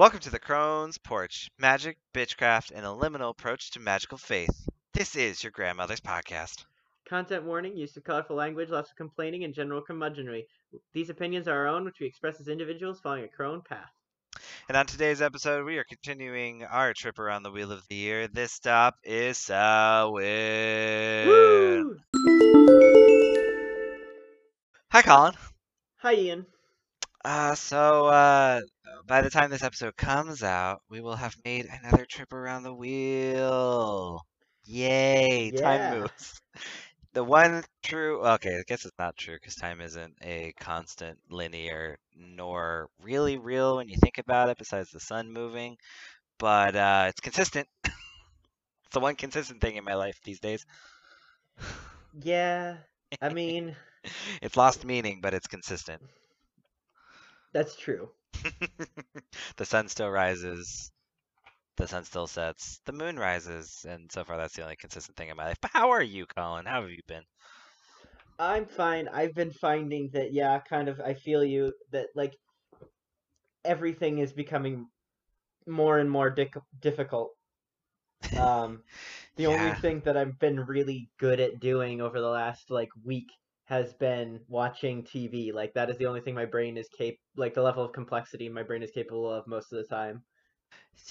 Welcome to the Crone's Porch Magic, Bitchcraft, and a liminal approach to magical faith. This is your grandmother's podcast. Content warning, use of colorful language, lots of complaining, and general curmudgeonry. These opinions are our own, which we express as individuals following a crone path. And on today's episode, we are continuing our trip around the Wheel of the Year. This stop is Samhain. Woo! Hi, Collin. Hi, Ian. Uh, so, uh, by the time this episode comes out, we will have made another trip around the wheel. Yay! Yeah. Time moves. The one true, okay, I guess it's not true because time isn't a constant linear nor really real when you think about it, besides the sun moving. But uh, it's consistent. it's the one consistent thing in my life these days. Yeah, I mean, It's lost meaning, but it's consistent. that's true. the sun still rises. The sun still sets. The moon rises, and so far that's the only consistent thing in my life. But how are you, Collin? How have you been? I'm fine. I've been finding that, yeah, kind of, I feel you, that, like, everything is becoming more and more dic- difficult. Um, the only thing that I've been really good at doing over the last, like, week has been watching TV. Like, that is the only thing my brain is cap- like, the level of complexity my brain is capable of most of the time.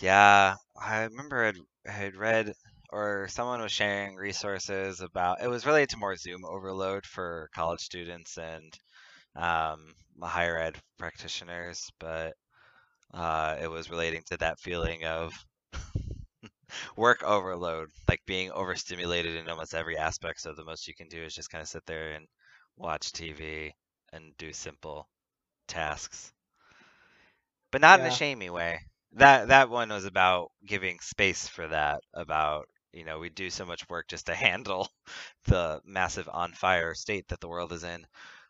Yeah, I remember I'd, I had read or someone was sharing resources about it was related to more Zoom overload for college students and um, higher ed practitioners, but uh, it was relating to that feeling of work overload, like being overstimulated in almost every aspect. So the most you can do is just kind of sit there and watch TV and do simple tasks, but not in a Yeah. shamey way. That that one was about giving space for that. About you know we do so much work just to handle the massive on fire state that the world is in,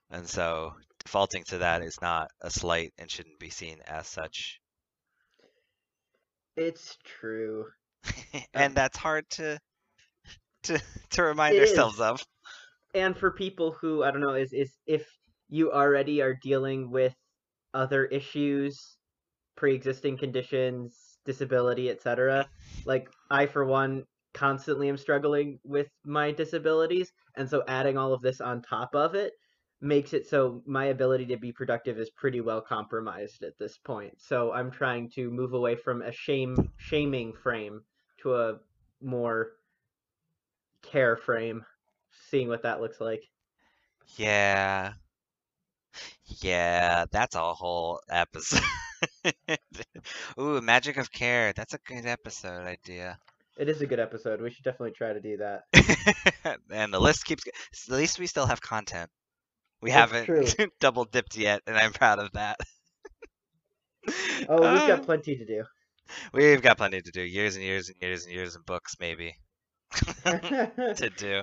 and so defaulting to that is not a slight and shouldn't be seen as such. It's true. and um that's hard to to to remind ourselves is. of. And for people who I don't know is is if you already are dealing with other issues, pre-existing conditions, disability, etc. Like I for one constantly am struggling with my disabilities, and so adding all of this on top of it makes it so my ability to be productive is pretty well compromised at this point. So I'm trying to move away from a shame shaming frame to a more care frame seeing what that looks like. Yeah. Yeah, that's a whole episode. Ooh, Magic of Care. That's a good episode idea. It is a good episode. We should definitely try to do that. And the list keeps. At least we still have content. We That's haven't double dipped yet, and I'm proud of that. Oh, we've Uh, got plenty to do. we've got plenty to do. Years and years and years and years and books, maybe, to do.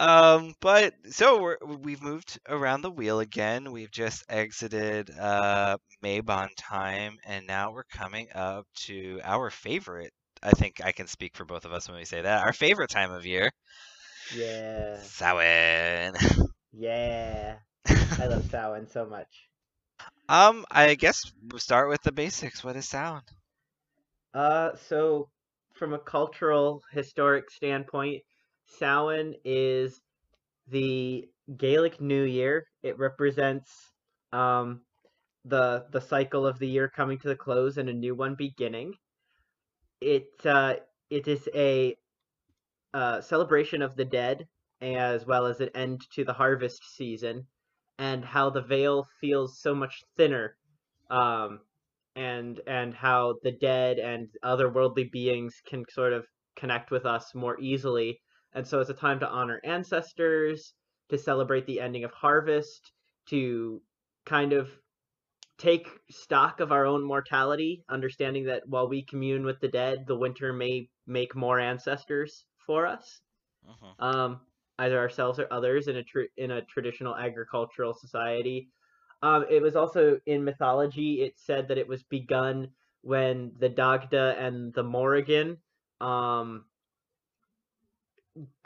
Um, but so we're, we've moved around the wheel again. We've just exited uh Mabon time, and now we're coming up to our favorite. I think I can speak for both of us when we say that. Our favorite time of year, yeah, Samhain. yeah. I love Samhain so much. Um, I guess we'll start with the basics. What is Samhain? Uh, so from a cultural, historic standpoint, Samhain is the Gaelic New Year. It represents um the the cycle of the year coming to the close and a new one beginning. It uh it is a uh celebration of the dead as well as an end to the harvest season and how the veil feels so much thinner um and and how the dead and other worldly beings can sort of connect with us more easily and so it's a time to honor ancestors to celebrate the ending of harvest to kind of take stock of our own mortality understanding that while we commune with the dead the winter may make more ancestors for us Mhm. um, either ourselves or others in a tr- in a traditional agricultural society. Um, it was also in mythology. It said that it was begun when the Dagda and the Morrigan um,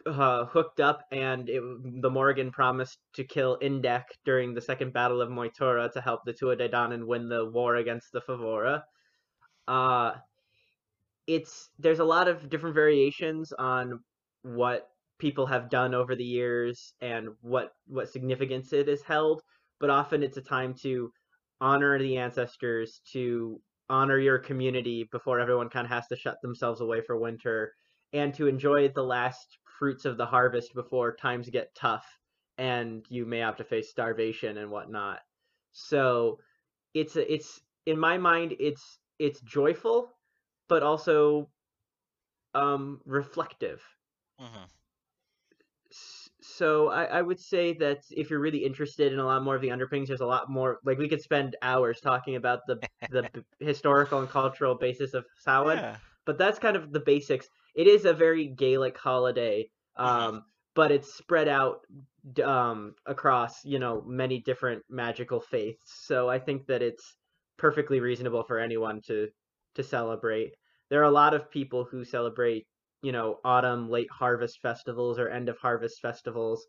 uh, hooked up, and it, the Morrigan promised to kill Indech during the Second Battle of Moytura to help the Tuatha win the war against the Favora. uh, it's there's a lot of different variations on what people have done over the years and what what significance it has held but often it's a time to honor the ancestors to honor your community before everyone kind of has to shut themselves away for winter and to enjoy the last fruits of the harvest before times get tough and you may have to face starvation and whatnot. So it's it's in my mind it's it's joyful but also um reflective. Hmm S- so I, I would say that if you're really interested in a lot more of the underpinnings there's a lot more like we could spend hours talking about the the historical and cultural basis of Samhain Yeah. but that's kind of the basics it is a very Gaelic holiday hmm um but it's spread out um across you know many different magical faiths. So I think that it's perfectly reasonable for anyone to to celebrate. There are a lot of people who celebrate you know autumn late harvest festivals or end of harvest festivals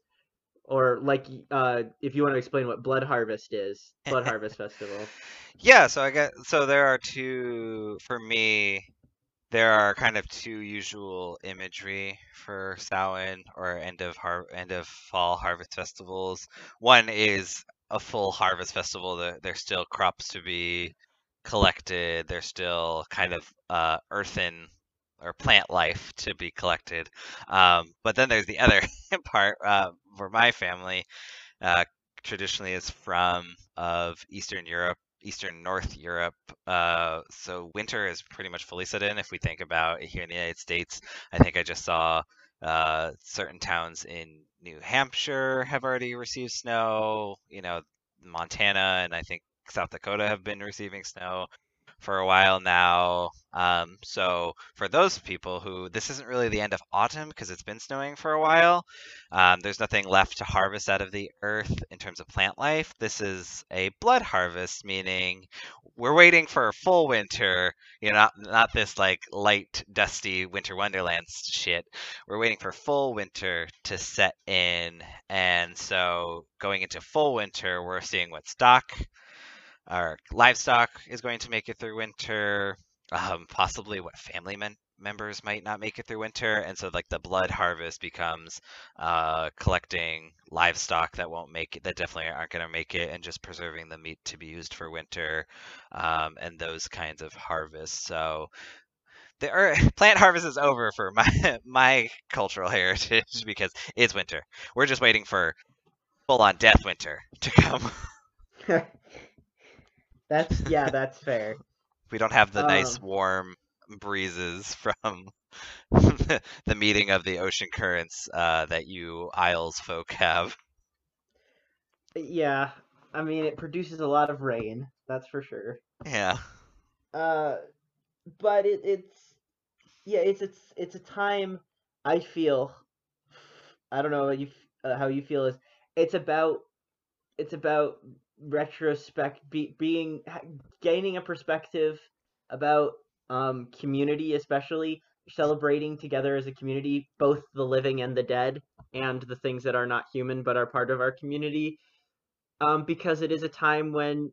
or like uh if you want to explain what blood harvest is blood harvest festival. Yeah, so I get so there are two for me. There are kind of two usual imagery for Samhain or end of har end of fall harvest festivals. One is a full harvest festival. There, there's still crops to be collected. There's still kind of uh, earthen or plant life to be collected. Um, but then there's the other part uh, for my family. Uh, traditionally, is from of Eastern Europe. Eastern North Europe. Uh, so winter is pretty much fully set in. If we think about here in the United States, I think I just saw uh, certain towns in New Hampshire have already received snow. You know, Montana and I think South Dakota have been receiving snow for a while now. Um, so for those people who this isn't really the end of autumn because it's been snowing for a while, um, there's nothing left to harvest out of the earth in terms of plant life. This is a blood harvest, meaning we're waiting for a full winter. You know, not not this like light, dusty winter wonderland shit. We're waiting for full winter to set in, and so going into full winter, we're seeing what stock our livestock is going to make it through winter. Um, possibly what family men- members might not make it through winter, and so like the blood harvest becomes uh, collecting livestock that won't make it, that definitely aren't going to make it, and just preserving the meat to be used for winter, um, and those kinds of harvests. So the ear plant harvest is over for my my cultural heritage because it's winter. We're just waiting for full on death winter to come. That's yeah that's fair We don't have the nice um warm breezes from the meeting of the ocean currents uh, that you Isles folk have. yeah i mean it produces a lot of rain that's for sure Yeah. uh but it, it's yeah it's it's it's a time i feel i don't know you uh, how you feel is it's about it's about retrospect be, being gaining a perspective about um community especially celebrating together as a community both the living and the dead and the things that are not human but are part of our community. Um because it is a time when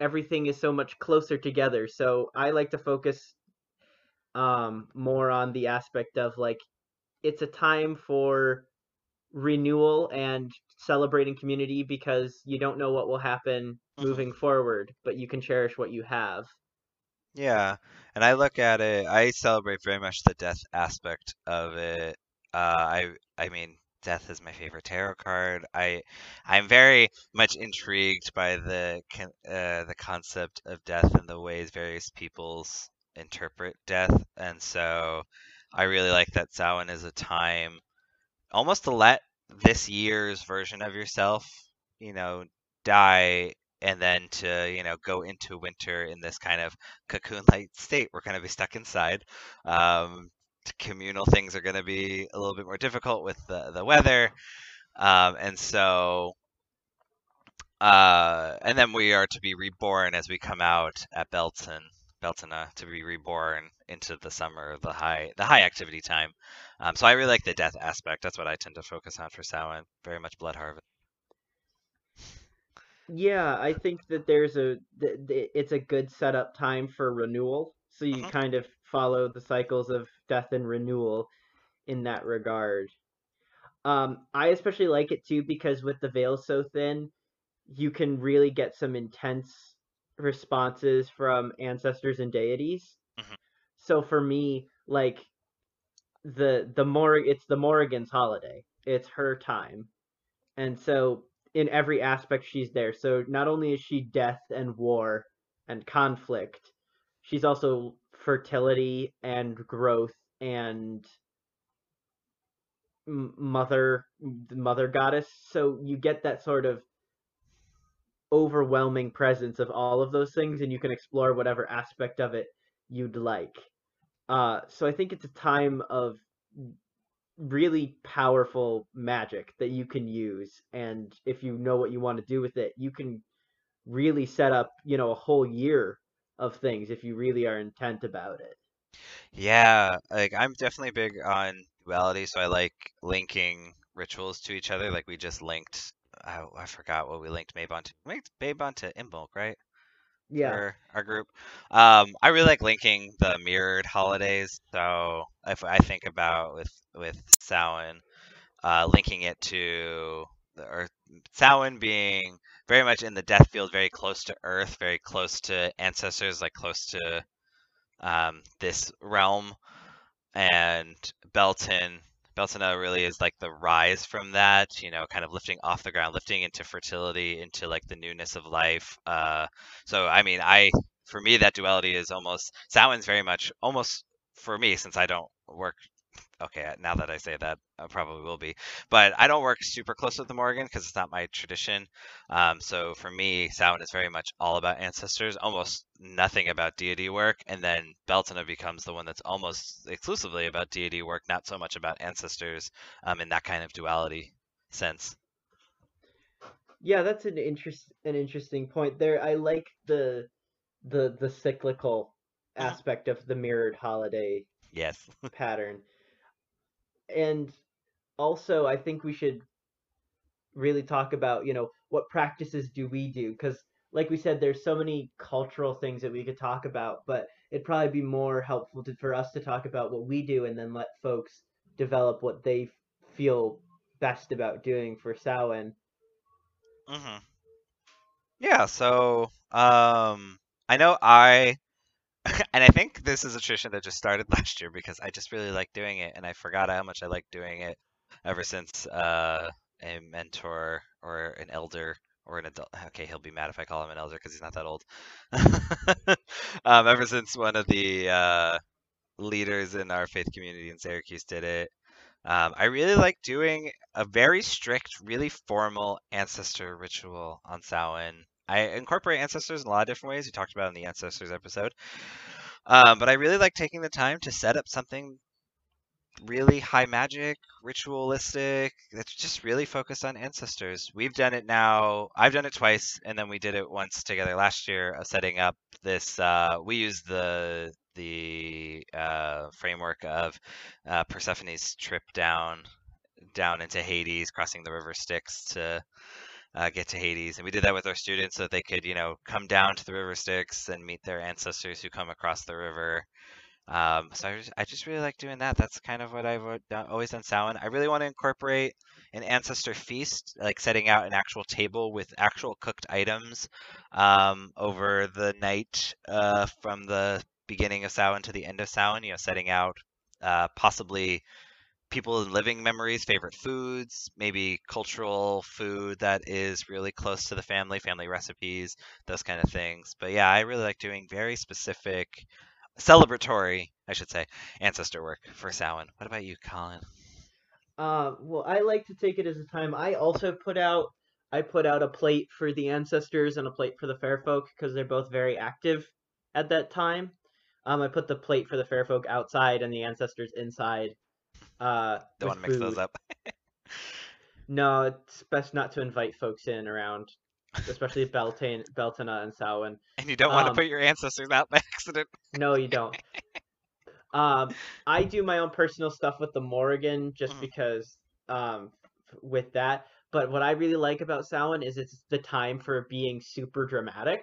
everything is so much closer together. So i like to focus um more on the aspect of like it's a time for renewal and celebrating community because you don't know what will happen hmm moving forward, but you can cherish what you have. Yeah. And I look at it, I celebrate very much the death aspect of it. Uh, I I mean, death is my favorite tarot card. I I'm very much intrigued by the uh, the concept of death and the ways various peoples interpret death, and so I really like that Samhain is a time almost to let this year's version of yourself, you know, die and then to, you know, go into winter in this kind of cocoon-like state. We're going to be stuck inside. Um, communal things are going to be a little bit more difficult with the, the weather. Um, and so, uh, and then we are to be reborn as we come out at Belton. Beltona to be reborn into the summer, the high the high activity time. Um, so I really like the death aspect. That's what I tend to focus on for Samhain. Very much blood harvest. Yeah, I think that there's a it's a good setup time for renewal. So you Mhm. kind of follow the cycles of death and renewal in that regard. Um, I especially like it too because with the veil so thin, you can really get some intense responses from ancestors and deities. Mhm. So for me, like the the Mor it's the Morrigan's holiday. It's her time. And so in every aspect she's there. So not only is she death and war and conflict, she's also fertility and growth and mother the mother goddess. So you get that sort of overwhelming presence of all of those things and you can explore whatever aspect of it you'd like. Uh, so I think it's a time of really powerful magic that you can use, and if you know what you want to do with it, you can really set up, you know, a whole year of things if you really are intent about it. Yeah, like I'm definitely big on duality, so I like linking rituals to each other. Like we just linked, I, I forgot what we linked Mabon to. We linked Mabon to Imbolc, right? Yeah. For our group. Um, I really like linking the mirrored holidays. So if I think about with with Samhain, uh, linking it to the Earth, Samhain being very much in the death field, very close to Earth, very close to ancestors, like close to um, this realm and Belton Beltana really is like the rise from that, you know, kind of lifting off the ground, lifting into fertility, into like the newness of life. Uh, so I mean, I for me that duality is almost Samhain's very much almost for me since I don't work okay, uh, now that I say that, I probably will be. But I don't work super close with the Morrigan because it's not my tradition. Um, so for me, Samhain is very much all about ancestors, almost nothing about deity work. And then Beltana becomes the one that's almost exclusively about deity work, not so much about ancestors um, in that kind of duality sense. Yeah, that's an interest an interesting point there. I like the the the cyclical Mhm. aspect of the mirrored holiday Yes. pattern. And also, I think we should really talk about, you know, what practices do we do? Because, like we said, there's so many cultural things that we could talk about, but it'd probably be more helpful to, for us to talk about what we do and then let folks develop what they feel best about doing for Samhain. hmm Yeah, so um, I know I and I think this is a tradition that just started last year because I just really like doing it, and I forgot how much I like doing it ever since uh, a mentor or an elder or an adult. Okay, he'll be mad if I call him an elder because he's not that old. um, ever since one of the uh, leaders in our faith community in Syracuse did it. Um, I really like doing a very strict, really formal ancestor ritual on Samhain. I incorporate ancestors in a lot of different ways. We talked about in the ancestors episode. Um, but I really like taking the time to set up something really high magic, ritualistic, that's just really focused on ancestors. We've done it now. I've done it twice, and then we did it once together last year of setting up this. Uh, we use the the uh, framework of uh, Persephone's trip down down into Hades, crossing the river Styx to uh, get to Hades, and we did that with our students so that they could, you know, come down to the river Styx and meet their ancestors who come across the river. Um, so I just, I just really like doing that. That's kind of what I've always done Samhain. I really want to incorporate an ancestor feast, like setting out an actual table with actual cooked items um, over the night uh, from the beginning of Samhain to the end of Samhain. You know, setting out uh, possibly people in living memories, favorite foods, maybe cultural food that is really close to the family, family recipes, those kind of things. But yeah, I really like doing very specific celebratory, I should say, ancestor work for Samhain. What about you, Collin? Uh, well, I like to take it as a time. I also put out I put out a plate for the ancestors and a plate for the fair folk because they're both very active at that time. Um, I put the plate for the fair folk outside and the ancestors inside. Uh, Don't want to mix those up. No, it's best not to invite folks in around, especially Beltane, Beltana and Samhain. And you don't want to Um, put your ancestors out by accident. no, you don't. Um, I do my own personal stuff with the Morrigan just Mhm. because um, with that. But what I really like about Samhain is it's the time for being super dramatic.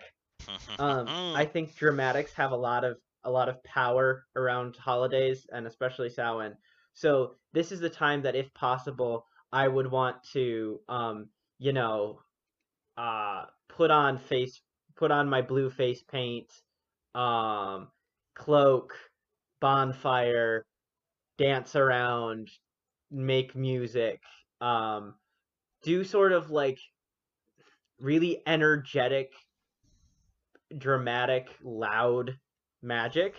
Um, I think dramatics have a lot of a lot of power around holidays and especially Samhain. So this is the time that, if possible, I would want to, um, you know, uh, put on face, put on my blue face paint, um, cloak, bonfire, dance around, make music, um, do sort of like really energetic, dramatic, loud magic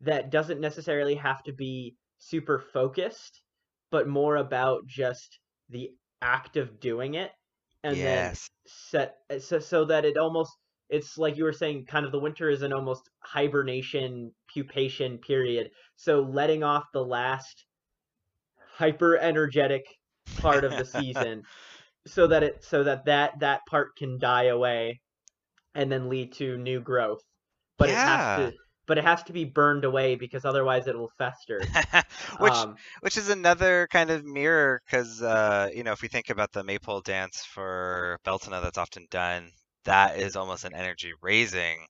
that doesn't necessarily have to be super focused, but more about just the act of doing it and Yes. then set eh, so, so that it almost it's like you were saying kind of the winter is an almost hibernation pupation period. So letting off the last hyper energetic part of the season so that it so that that that part can die away and then lead to new growth. But it has to but it has to be burned away because otherwise it'll fester. Which um which is another kind of mirror because uh, you know if we think about the maypole dance for Beltana that's often done, that is almost an energy raising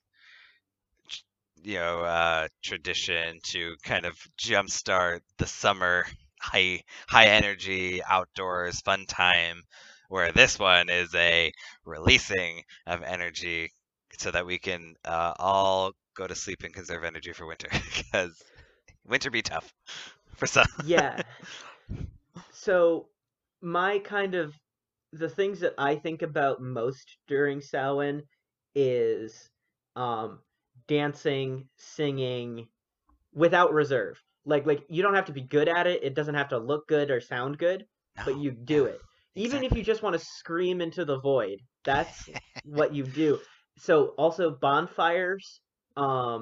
you know uh, tradition to kind of jumpstart the summer high high energy outdoors fun time where this one is a releasing of energy so that we can uh, all go to sleep and conserve energy for winter because winter be tough for some yeah so my kind of the things that I think about most during Samhain is um dancing, singing without reserve. Like like you don't have to be good at it. It doesn't have to look good or sound good, but you do it. Even if you just want to scream into the void, that's what you do. So also bonfires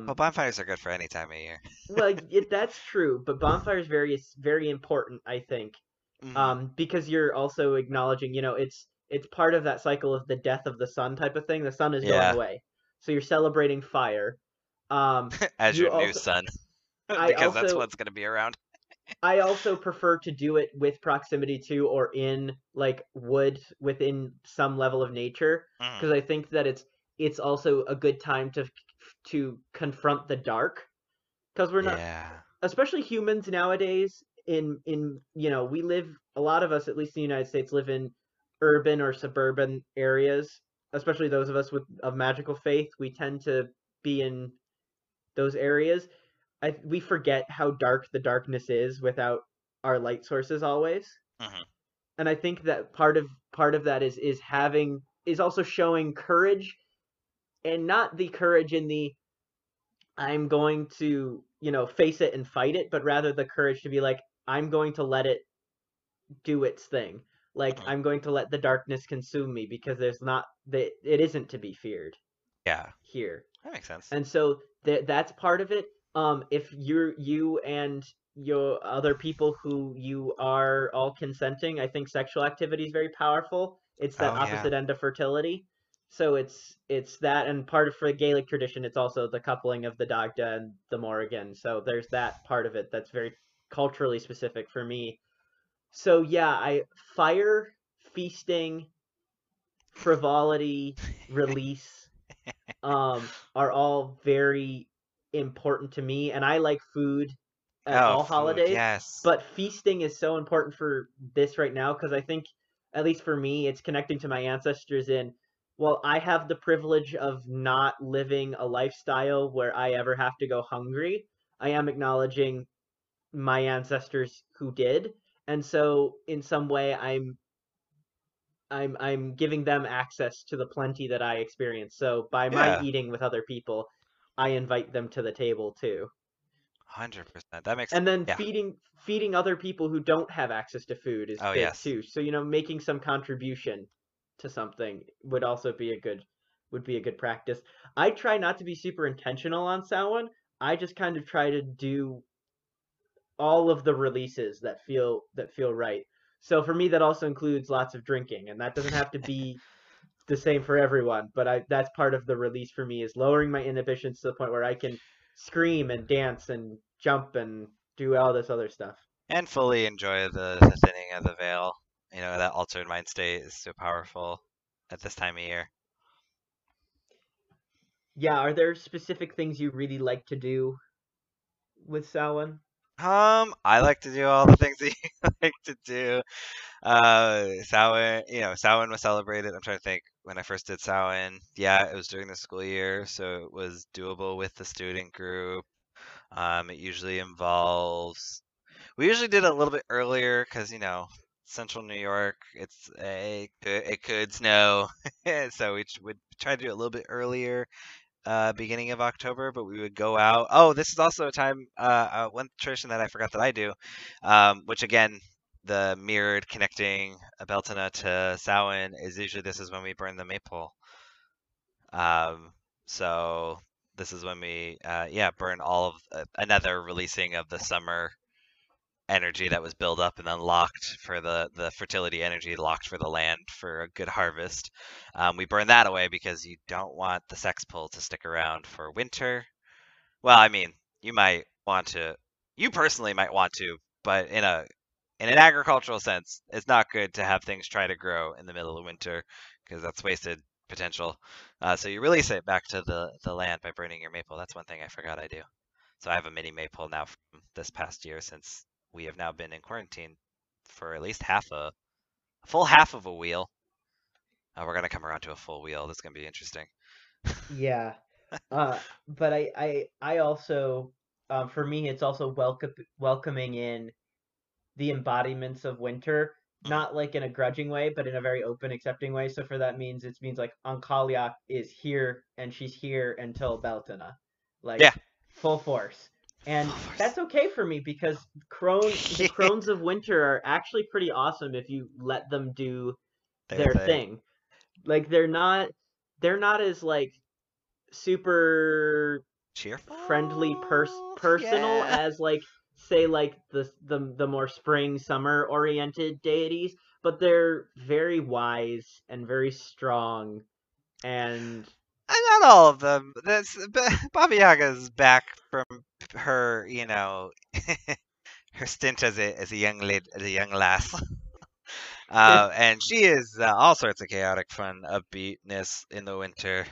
Well, um bonfires are good for any time of year. well it, that's true, but bonfires very very important I think hmm um, because you're also acknowledging, you know, it's it's part of that cycle of the death of the sun type of thing. The sun is going Yeah, away, so you're celebrating fire. Um, as you your new also, son, I because that's what's going to be around. I also prefer to do it with proximity to or in like wood within some level of nature because I think that it's it's also a good time to to confront the dark because we're not Yeah. especially humans nowadays in in you know we live a lot of us at least in the united states live in urban or suburban areas especially those of us with of magical faith. We tend to be in those areas. I, we forget how dark the darkness is without our light sources always. Hmm and i think that part of part of that is is having is also showing courage and not the courage in the I'm going to, you know, face it and fight it, but rather the courage to be like, I'm going to let it do its thing. Like hmm I'm going to let the darkness consume me because there's not that it isn't to be feared Yeah, here. that makes sense. And so that that's part of it. Um if you're you and your other people who you are all consenting, I think sexual activity is very powerful. It's that Oh yeah. opposite end of fertility. So it's it's that and part of for the Gaelic tradition it's also the coupling of the Dagda and the Morrigan. So there's that part of it that's very culturally specific for me. So yeah, I fire, feasting, frivolity, release um are all very important to me and I like food at Oh, all food. holidays, Yes. but feasting is so important for this right now because I think at least for me it's connecting to my ancestors in well, I have the privilege of not living a lifestyle where I ever have to go hungry. I am acknowledging my ancestors who did, and so in some way I'm I'm I'm giving them access to the plenty that I experience. So by my Yeah. eating with other people, I invite them to the table too. 100%. That makes And then yeah. feeding feeding other people who don't have access to food is Oh, big yes. too. So you know, making some contribution to something would also be a good would be a good practice. I try not to be super intentional on Samhain. I just kind of try to do all of the releases that feel that feel right. So for me that also includes lots of drinking and that doesn't have to be the same for everyone, but I that's part of the release for me is lowering my inhibitions to the point where I can scream and dance and jump and do all this other stuff. And fully enjoy the, the thinning of the veil. You know, that altered mind state is so powerful at this time of year. Yeah, are there specific things you really like to do with Samhain? Um, I like to do all the things that you like to do. Uh, Samhain, you know, Samhain was celebrated. I'm trying to think when I first did Samhain. Yeah, it was during the school year, so it was doable with the student group. Um, it usually involves. We usually did it a little bit earlier because you know, central New York, it's a it could, snow, so we would try to do it a little bit earlier uh, beginning of October, but we would go out. Oh, this is also a time, uh, uh, one tradition that I forgot that I do, um, which again, the mirrored connecting Beltane to Samhain is usually this is when we burn the maypole. Um, so this is when we, uh, yeah, burn all of uh, another releasing of the summer energy that was built up and then locked for the the fertility energy locked for the land for a good harvest. Um, we burn that away because you don't want the sex pull to stick around for winter. Well, I mean, you might want to, you personally might want to, but in a in an agricultural sense, it's not good to have things try to grow in the middle of winter because that's wasted potential. Uh, so you release it back to the the land by burning your maypole. That's one thing I forgot I do. So I have a mini maypole now from this past year since we have now been in quarantine for at least half a, a full half of a wheel. Uh, we're gonna come around to a full wheel. That's gonna be interesting. Yeah. Uh, but I, I, I also, um, for me, it's also welcome, welcoming in the embodiments of winter, Mhm. not like in a grudging way, but in a very open, accepting way. So for that means it means like Ankaliak is here and she's here until Beltana, like Yeah, full force. And oh, force. that's okay for me because crone the crones of winter are actually pretty awesome if you let them do Their their thing. Like they're not they're not as like super Cheerful. friendly pers- personal Yeah. as like say like the the the more spring summer oriented deities, but they're very wise and very strong and Not all of them. That's B- Baba Yaga's back from her, you know, her stint as a as a young lady, as a young lass. Uh, and she is uh, all sorts of chaotic fun, upbeatness in the winter.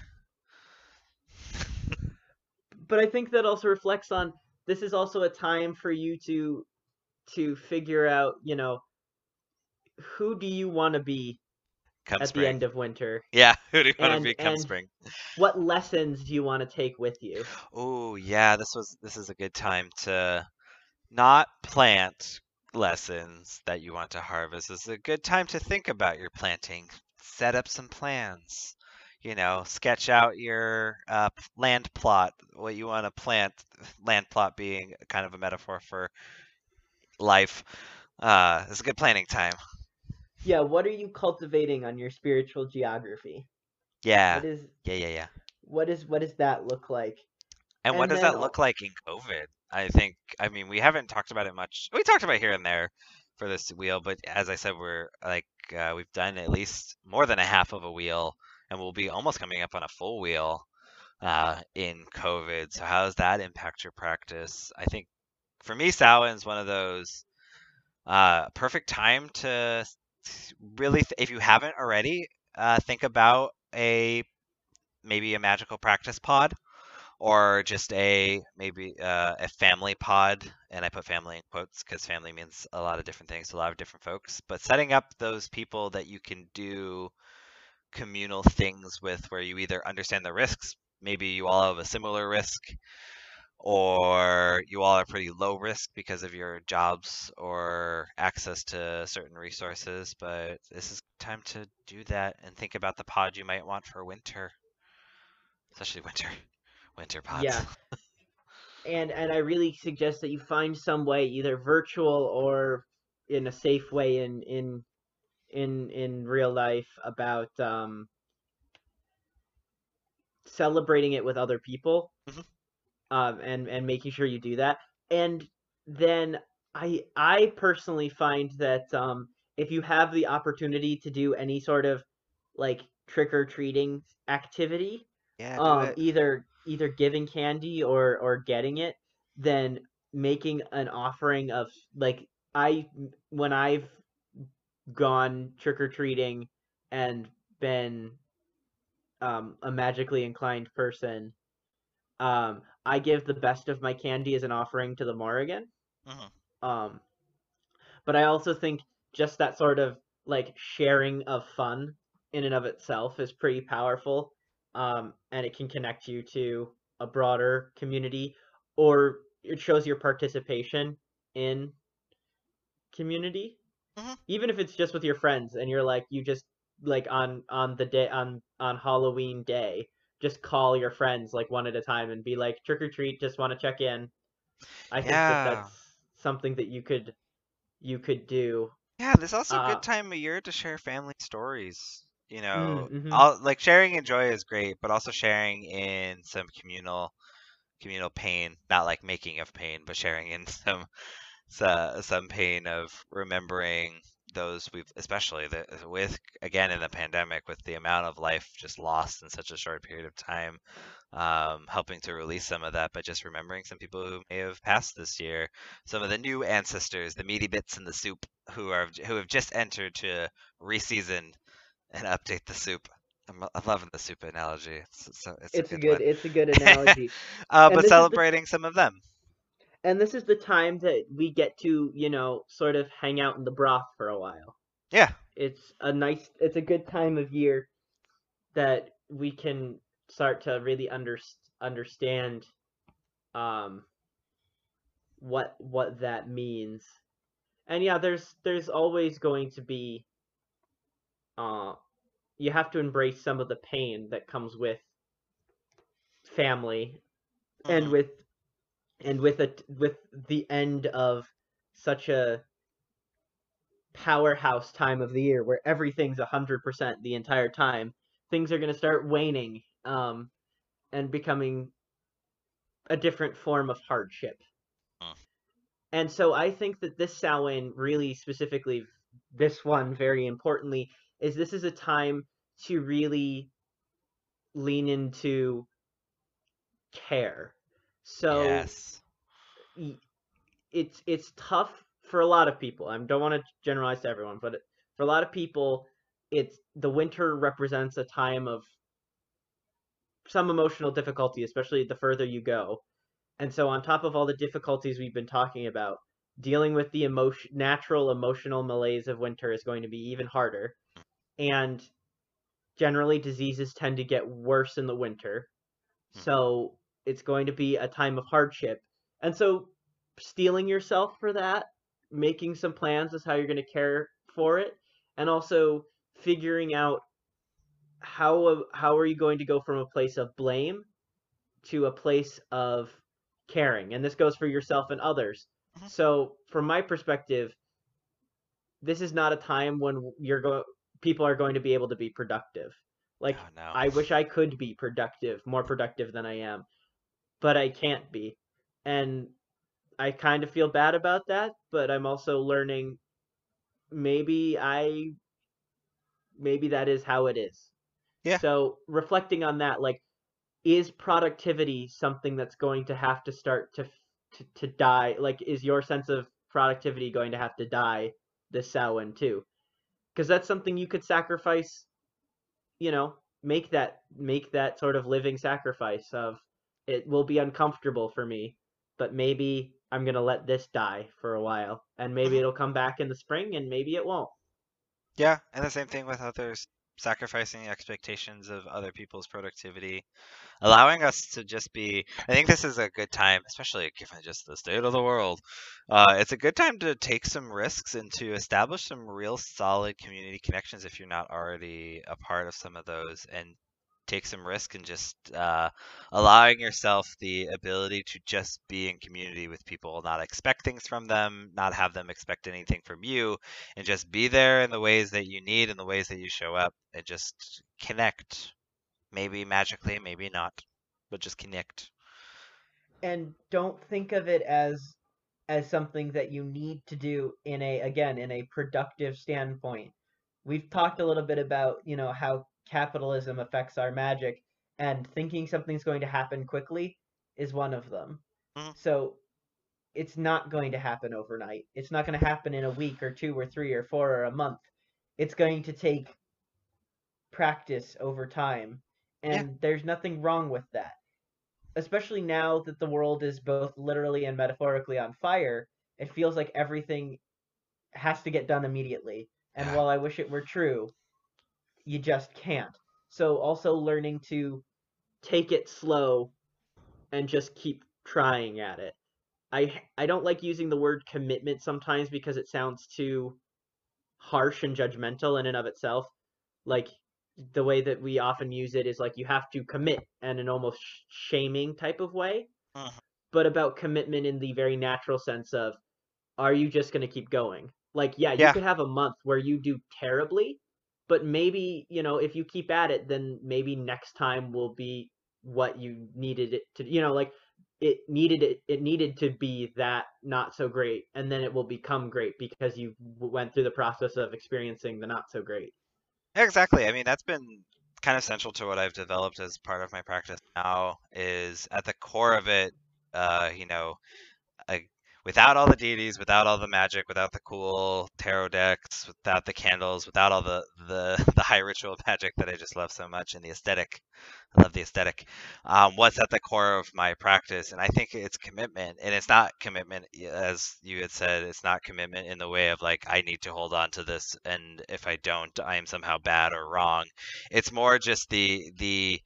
but I think that also reflects on this is also a time for you to to figure out, you know, who do you want to be Come at spring. the end of winter? Yeah, who do you want to be come and- spring? What lessons do you want to take with you? Oh yeah, this was this is a good time to not plant lessons that you want to harvest. This is a good time to think about your planting. Set up some plans. You know, sketch out your uh, land plot, what you want to plant. Land plot being kind of a metaphor for life. Uh, it's a good planning time. Yeah, what are you cultivating on your spiritual geography? Yeah, What is yeah, yeah, yeah. what is what does that look like? And what And does then that look like in COVID? I think, I mean, we haven't talked about it much. We talked about it here and there for this wheel, but as I said, we're like, uh, we've done at least more than a half of a wheel, and we'll be almost coming up on a full wheel uh, in COVID. So, how does that impact your practice? I think for me, Samhain's one of those uh, perfect time to really, th- if you haven't already, uh, think about a maybe a magical practice pod or just a maybe uh, a family pod and i put family in quotes because family means a lot of different things to a lot of different folks but setting up those people that you can do communal things with where you either understand the risks maybe you all have a similar risk or you all are pretty low risk because of your jobs or access to certain resources but this is time to do that and think about the pod you might want for winter especially winter winter pods Yeah. And and I really suggest that you find some way, either virtual or in a safe way in in in in real life about um celebrating it with other people. Mhm. Um and and making sure you do that. And then I I personally find that um if you have the opportunity to do any sort of like trick or treating activity, yeah um either either giving candy or or getting it then making an offering of like i when i've gone trick or treating and been um, a magically inclined person, um, I give the best of my candy as an offering to the Morrigan. hmm Um, but I also think just that sort of like sharing of fun in and of itself is pretty powerful. Um, and it can connect you to a broader community, or it shows your participation in community, hmm even if it's just with your friends and you're like you just like on on the day on on Halloween day, just call your friends like one at a time and be like trick or treat, just want to check in. I think that that's something that you could you could do. Yeah, there's also a Uh, good time of year to share family stories. You mm, know, hmm all like sharing in joy is great, but also sharing in some communal communal pain, not like making of pain, but sharing in some so, some pain of remembering those we've especially the, with again in the pandemic with the amount of life just lost in such a short period of time um, helping to release some of that by just remembering some people who may have passed this year. Some of the new ancestors the meaty bits in the soup who are who have just entered to reseason and update the soup. I'm, I'm loving the soup analogy. It's, it's, a, it's a It's a good good it's a good analogy. uh, but is the celebrating some of them and this is the time that we get to, you know, sort of hang out in the broth for a while. yeah It's a nice it's a good time of year that we can start to really under, understand um what what that means. And yeah, there's there's always going to be uh you have to embrace some of the pain that comes with family and hmm with and with a with the end of such a powerhouse time of the year where everything's 100% the entire time things are going to start waning um and becoming a different form of hardship. And so i think that this Samhain really specifically this one very importantly is this is a time to really lean into care so yes it's it's tough for a lot of people. I don't want to generalize to everyone, but for a lot of people, it's the winter represents a time of some emotional difficulty, especially the further you go. And so, on top of all the difficulties we've been talking about, dealing with the emotion, natural emotional malaise of winter is going to be even harder. And generally, diseases tend to get worse in the winter. Mhm. So, it's going to be a time of hardship. And so, steeling yourself for that, making some plans is how you're going to care for it, and also figuring out how how are you going to go from a place of blame to a place of caring. And this goes for yourself and others. Mhm. So, from my perspective, this is not a time when you're going people are going to be able to be productive. Like oh no I wish I could be productive, more productive than I am, but I can't be. And I kind of feel bad about that, but I'm also learning maybe I maybe that is how it is. yeah So, reflecting on that, like is productivity something that's going to have to start to to, to die? Like is your sense of productivity going to have to die this Samhain too? Because that's something you could sacrifice, you know, make that make that sort of living sacrifice of it will be uncomfortable for me, but maybe I'm gonna let this die for a while, and maybe it'll come back in the spring, and maybe it won't. Yeah, and the same thing with others, sacrificing expectations of other people's productivity, allowing us to just be. I think this is a good time, especially given just the state of the world. Uh, it's a good time to take some risks and to establish some real solid community connections if you're not already a part of some of those, and take some risk and just uh, allowing yourself the ability to just be in community with people, not expect things from them, not have them expect anything from you, and just be there in the ways that you need and the ways that you show up and just connect. Maybe magically, maybe not, but just connect. and don't think of it as as something that you need to do in a again in a productive standpoint we've talked a little bit about you know how capitalism affects our magic and thinking something's going to happen quickly is one of them Mhm. so it's not going to happen overnight it's not going to happen in a week or two or three or four or a month it's going to take practice over time and Yeah. there's nothing wrong with that. Especially now that the world is both literally and metaphorically on fire, it feels like everything has to get done immediately. And while I wish it were true, you just can't. So also learning to take it slow and just keep trying at it. I I don't like using the word commitment sometimes because it sounds too harsh and judgmental in and of itself. Like the way that we often use it is like you have to commit and an almost shaming type of way, Mhm. but about commitment in the very natural sense of are you just going to keep going? Like yeah, you Yeah. could have a month where you do terribly, but maybe, you know, if you keep at it, then maybe next time will be what you needed it to, you know, like it needed it it needed to be that not so great and then it will become great because you went through the process of experiencing the not so great. Exactly. I mean, that's been kind of central to what I've developed as part of my practice now is at the core of it, uh, you know, without all the deities, without all the magic, without the cool tarot decks, without the candles, without all the the, the high ritual magic that I just love so much and the aesthetic. I love the aesthetic. Um, what's at the core of my practice, and I think it's commitment, and it's not commitment as you had said. It's not commitment in the way of like I need to hold on to this, and if I don't, I am somehow bad or wrong. It's more just the the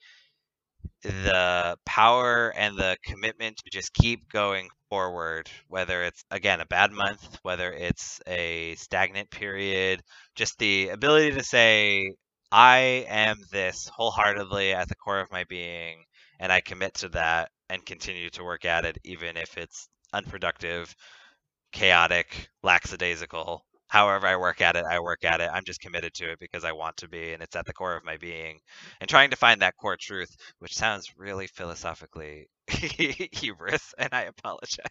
the power and the commitment to just keep going forward, whether it's again a bad month, whether it's a stagnant period, just the ability to say, I am this wholeheartedly at the core of my being, and I commit to that and continue to work at it, even if it's unproductive, chaotic, lackadaisical. However, I work at it, I work at it. I'm just committed to it because I want to be, and it's at the core of my being. And trying to find that core truth, which sounds really philosophically hubris, and I apologize.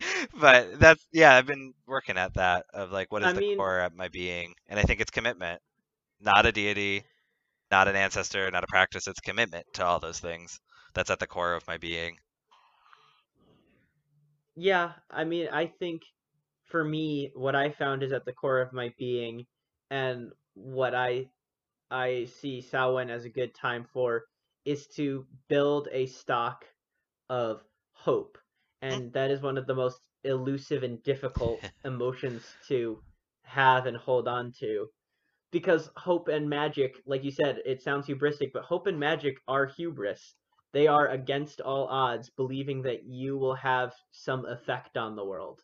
but that's yeah, I've been working at that of like what is I the mean, core of my being, and I think it's commitment, not a deity, not an ancestor, not a practice. It's commitment to all those things. That's at the core of my being. yeah, I mean, I think for me what I found is at the core of my being and what I I see Samhain as a good time for is to build a stock of hope. Mm, And that is one of the most elusive and difficult emotions to have and hold on to. Because hope and magic, like you said, it sounds hubristic, but hope and magic are hubris. They are against all odds, believing that you will have some effect on the world.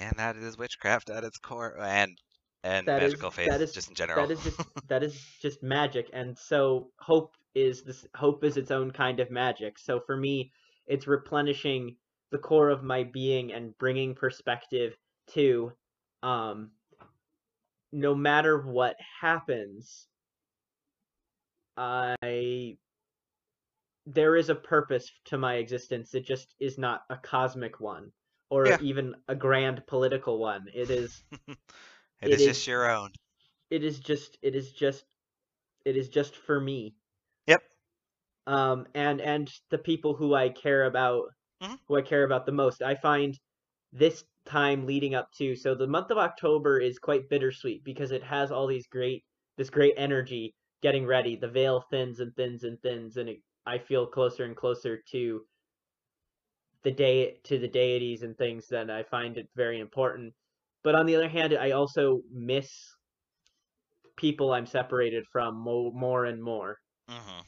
And that is witchcraft at its core, and and That is magical that faith is just in general. that is just that is just magic. And so hope is this hope is its own kind of magic. So for me, it's replenishing the core of my being and bringing perspective to um no matter what happens, I there is a purpose to my existence. It just is not a cosmic one or Yeah, even a grand political one. It is it it is just your own. it is just it is just it is just for me. Yep. Um and and the people who I care about hmm who I care about the most. I find this time leading up to so the month of October is quite bittersweet because it has all these great this great energy getting ready. The veil thins and thins and thins and it, I feel closer and closer to the day to the deities and things that I find it very important. But on the other hand, I also miss people I'm separated from mo- more and more. hmm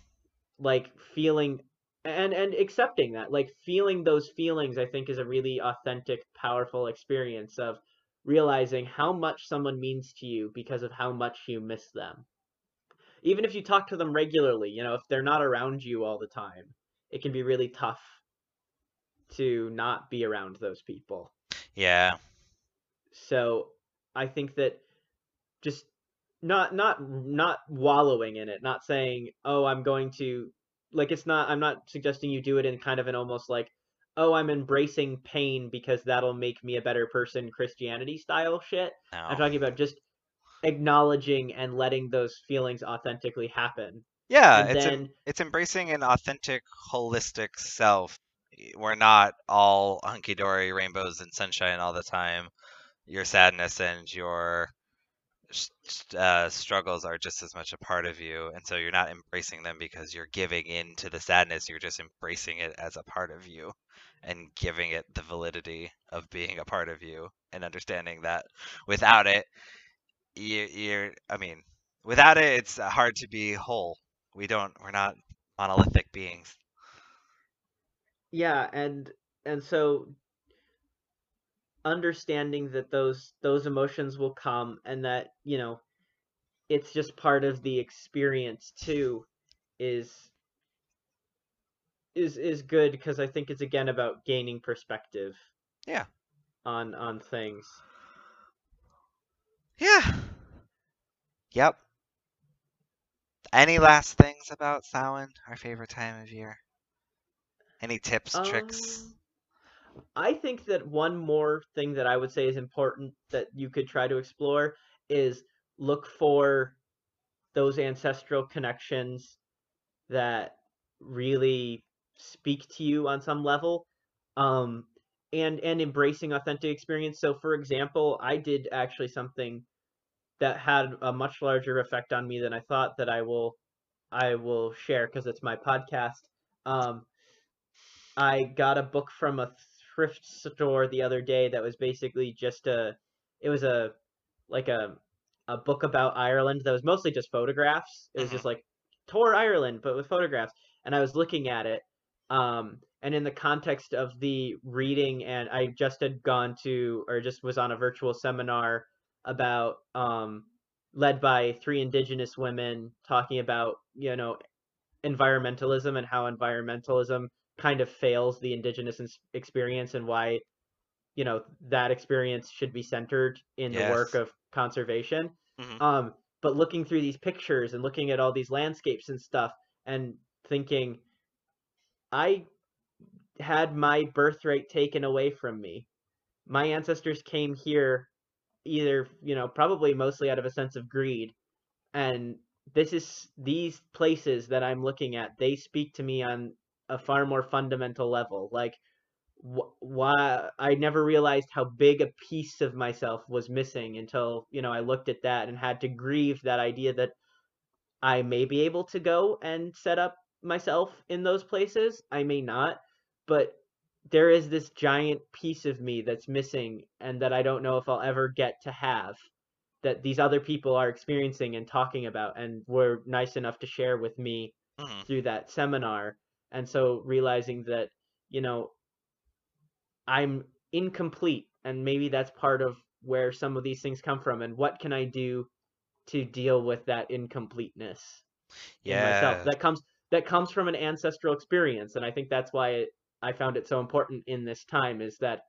Like feeling and and accepting that, like feeling those feelings, I think is a really authentic, powerful experience of realizing how much someone means to you because of how much you miss them. Even if you talk to them regularly, you know, if they're not around you all the time, it can be really tough to not be around those people. Yeah. So I think that just not not not wallowing in it, not saying, "Oh, I'm going to like it's not I'm not suggesting you do it in kind of an almost like, "Oh, I'm embracing pain because that'll make me a better person," Christianity style shit. I'm talking about just acknowledging and letting those feelings authentically happen. Yeah, And it's then it's embracing an authentic, holistic self. We're not all hunky dory, rainbows and sunshine all the time. Your sadness and your uh, struggles are just as much a part of you, and so you're not embracing them because you're giving in to the sadness. You're just embracing it as a part of you, and giving it the validity of being a part of you, and understanding that without it, you, you're. I mean, without it, it's hard to be whole. We don't. We're not monolithic beings. Yeah, and and so understanding that those those emotions will come and that you know it's just part of the experience too is is is good because I think it's again about gaining perspective Yeah. on on things. Yeah. Yep. Any last things about Samhain, our favorite time of year? Any tips, tricks? Um, I think that one more thing that I would say is important that you could try to explore is look for those ancestral connections that really speak to you on some level. Um, and and embracing authentic experience. So for example, I did actually something that had a much larger effect on me than I thought that I will I will share because it's my podcast. Um, I got a book from a thrift store the other day that was basically just a it was a like a a book about Ireland that was mostly just photographs. It was Mhm. just like tour Ireland but with photographs. And I was looking at it um and in the context of the reading and I just had gone to or just was on a virtual seminar about um led by three indigenous women talking about, you know, environmentalism and how environmentalism kind of fails the indigenous experience and why you know that experience should be centered in the work of conservation. Mhm. um but looking through these pictures and looking at all these landscapes and stuff and thinking i had my birthright taken away from me. My ancestors came here either you know probably mostly out of a sense of greed and this is these places that i'm looking at they speak to me on a far more fundamental level like wh- why i never realized how big a piece of myself was missing until you know i looked at that and had to grieve that idea that i may be able to go and set up myself in those places i may not but there is this giant piece of me that's missing and that i don't know if i'll ever get to have that these other people are experiencing and talking about and were nice enough to share with me Mhm. through that seminar and so realizing that you know i'm incomplete and maybe that's part of where some of these things come from and what can i do to deal with that incompleteness in myself? That comes that comes from an ancestral experience and i think that's why it, i found it so important in this time is that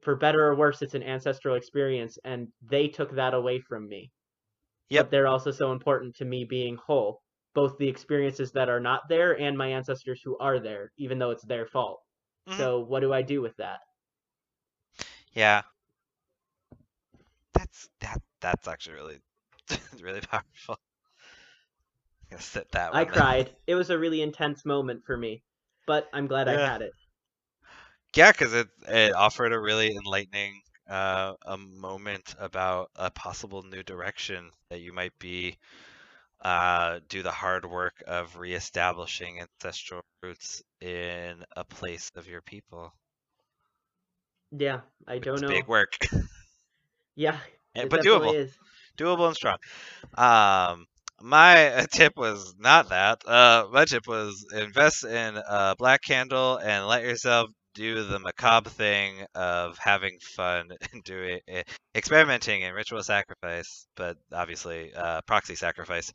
for better or worse it's an ancestral experience and they took that away from me. Yep. but they're also so important to me being whole both the experiences that are not there and my ancestors who are there even though it's their fault Mhm. so what do i do with that Yeah. That's that. That's actually really, really powerful. Sit that i cried it was a really intense moment for me but i'm glad i had it Yeah, because it it offered a really enlightening uh, a moment about a possible new direction that you might be uh, do the hard work of reestablishing ancestral roots in a place of your people. yeah i don't It's know big work, yeah and- but doable, is doable and strong. Um, my uh, tip was not that. Uh, my tip was invest in a black candle and let yourself do the macabre thing of having fun and doing experimenting in ritual sacrifice, but obviously uh, proxy sacrifice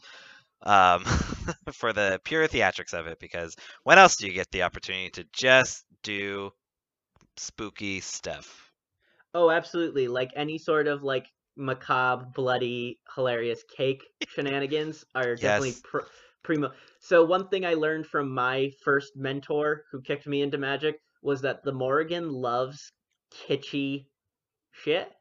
um, for the pure theatrics of it. Because when else do you get the opportunity to just do spooky stuff? Oh, absolutely. Like any sort of like macabre, bloody, hilarious cake shenanigans are definitely pr- primo. So one thing I learned from my first mentor who kicked me into magic was that the Morrigan loves kitschy shit.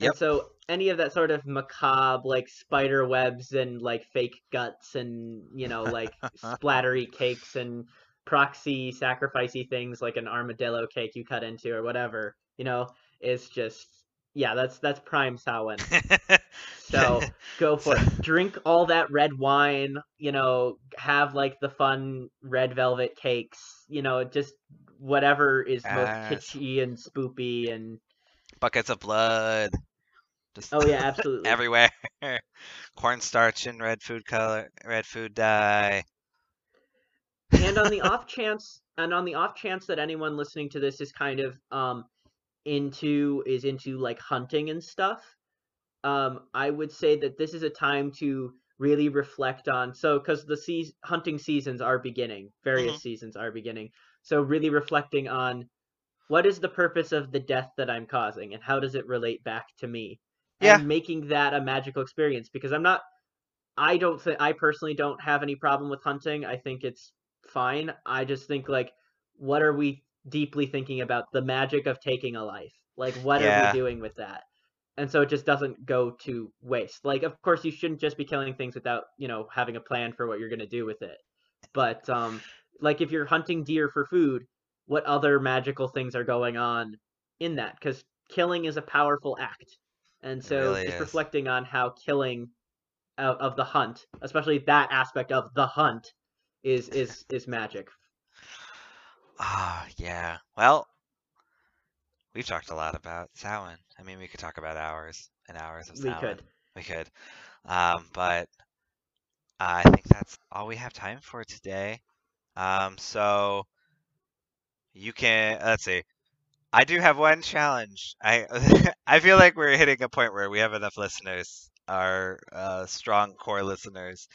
Yep. And so any of that sort of macabre, like spider webs and like fake guts and you know like splattery cakes and proxy sacrificey things like an armadillo cake you cut into or whatever, you know, is just yeah, that's that's prime Samhain. So go for it. Drink all that red wine, you know, have like the fun red velvet cakes, you know, just whatever is most kitschy and spoopy and Buckets of blood. Just oh yeah, absolutely. everywhere. Cornstarch and red food color, red food dye. and on the off chance and on the off chance that anyone listening to this is kind of um into is into like hunting and stuff um i would say that this is a time to really reflect on so because the seas hunting seasons are beginning various Mhm. seasons are beginning so really reflecting on what is the purpose of the death that i'm causing and how does it relate back to me? Yeah. and making that a magical experience because i'm not i don't think i personally don't have any problem with hunting. I think it's fine. I just think like what are we deeply thinking about the magic of taking a life? Like what are Yeah. we doing with that? And so it just doesn't go to waste. Like of course you shouldn't just be killing things without you know having a plan for what you're going to do with it. But um like if you're hunting deer for food what other magical things are going on in that because killing is a powerful act and so really just is. reflecting on how killing of, of the hunt especially that aspect of the hunt is is is magic Ah, yeah. Well, we've talked a lot about Samhain. I mean, we could talk about hours and hours of we could We could. Um, but I think that's all we have time for today. Um, so you can, let's see. I do have one challenge. I I feel like we're hitting a point where we have enough listeners, our uh, strong core listeners.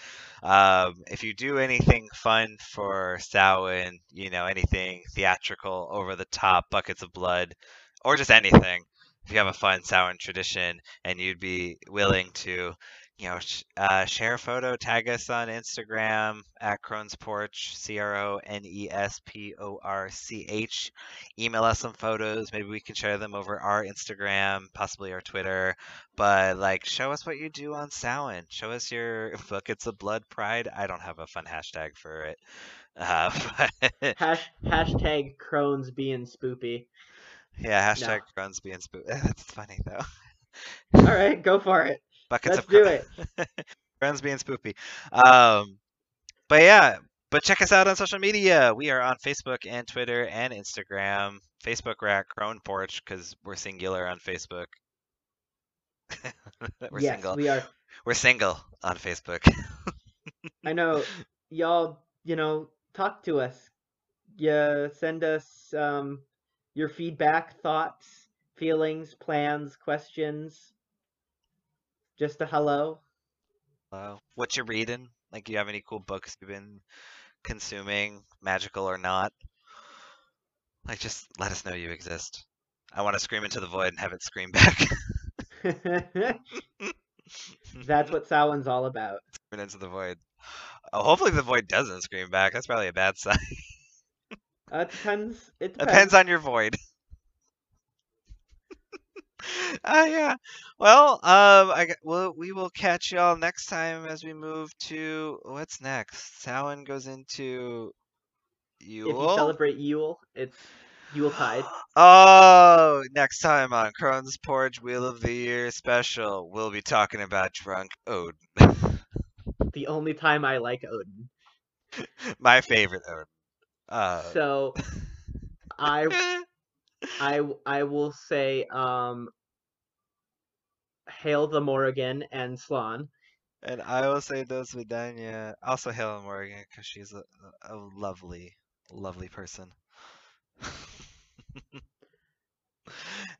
Um, if you do anything fun for Samhain, you know, anything theatrical, over the top, buckets of blood, or just anything, if you have a fun Samhain tradition and you'd be willing to, you know, sh- uh, share a photo, tag us on Instagram at Crone's Porch, C R O N E S P O R C H email us some photos. Maybe we can share them over our Instagram, possibly our Twitter. But like, show us what you do on Samhain. Show us your buckets of blood pride. I don't have a fun hashtag for it. Uh, but Hash, hashtag crones being spoopy yeah, no hashtag Crohn's being spoopy. That's funny though. all right go for it Buckets let's of do it Crohn's being spoopy. Um, but yeah, but check us out on social media. We are on Facebook and Twitter and Instagram. Facebook, we're at Crone Porch because we're singular on Facebook. we're yes single. we are We're single on Facebook. I know y'all, you know, talk to us. Yeah, send us um your feedback, thoughts, feelings, plans, questions. Just a hello. Hello. What you reading? Like, do you have any cool books you've been consuming, magical or not? Like, just let us know you exist. I want to scream into the void and have it scream back. That's what Samhain's all about. Scream into the void. Oh, hopefully the void doesn't scream back. That's probably a bad sign. Uh, it depends. It depends. Depends on your void. Ah, yeah. Well, um, I gu- well, we will catch y'all next time as we move to what's next. Samhain goes into If you Yule. celebrate Yule, it's Yuletide. Oh, next time on Crone's Porridge Wheel of the Year special, we'll be talking about Drunk Odin. The only time I like Odin. My favorite Odin. Uh, So I I I will say um Hail the Morrigan and Slan. and I will say Dos Vidania. Also Hail the Morgan because she's a, a lovely, lovely person.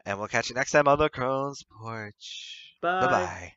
and we'll catch you next time on the Crone's Porch. Bye bye.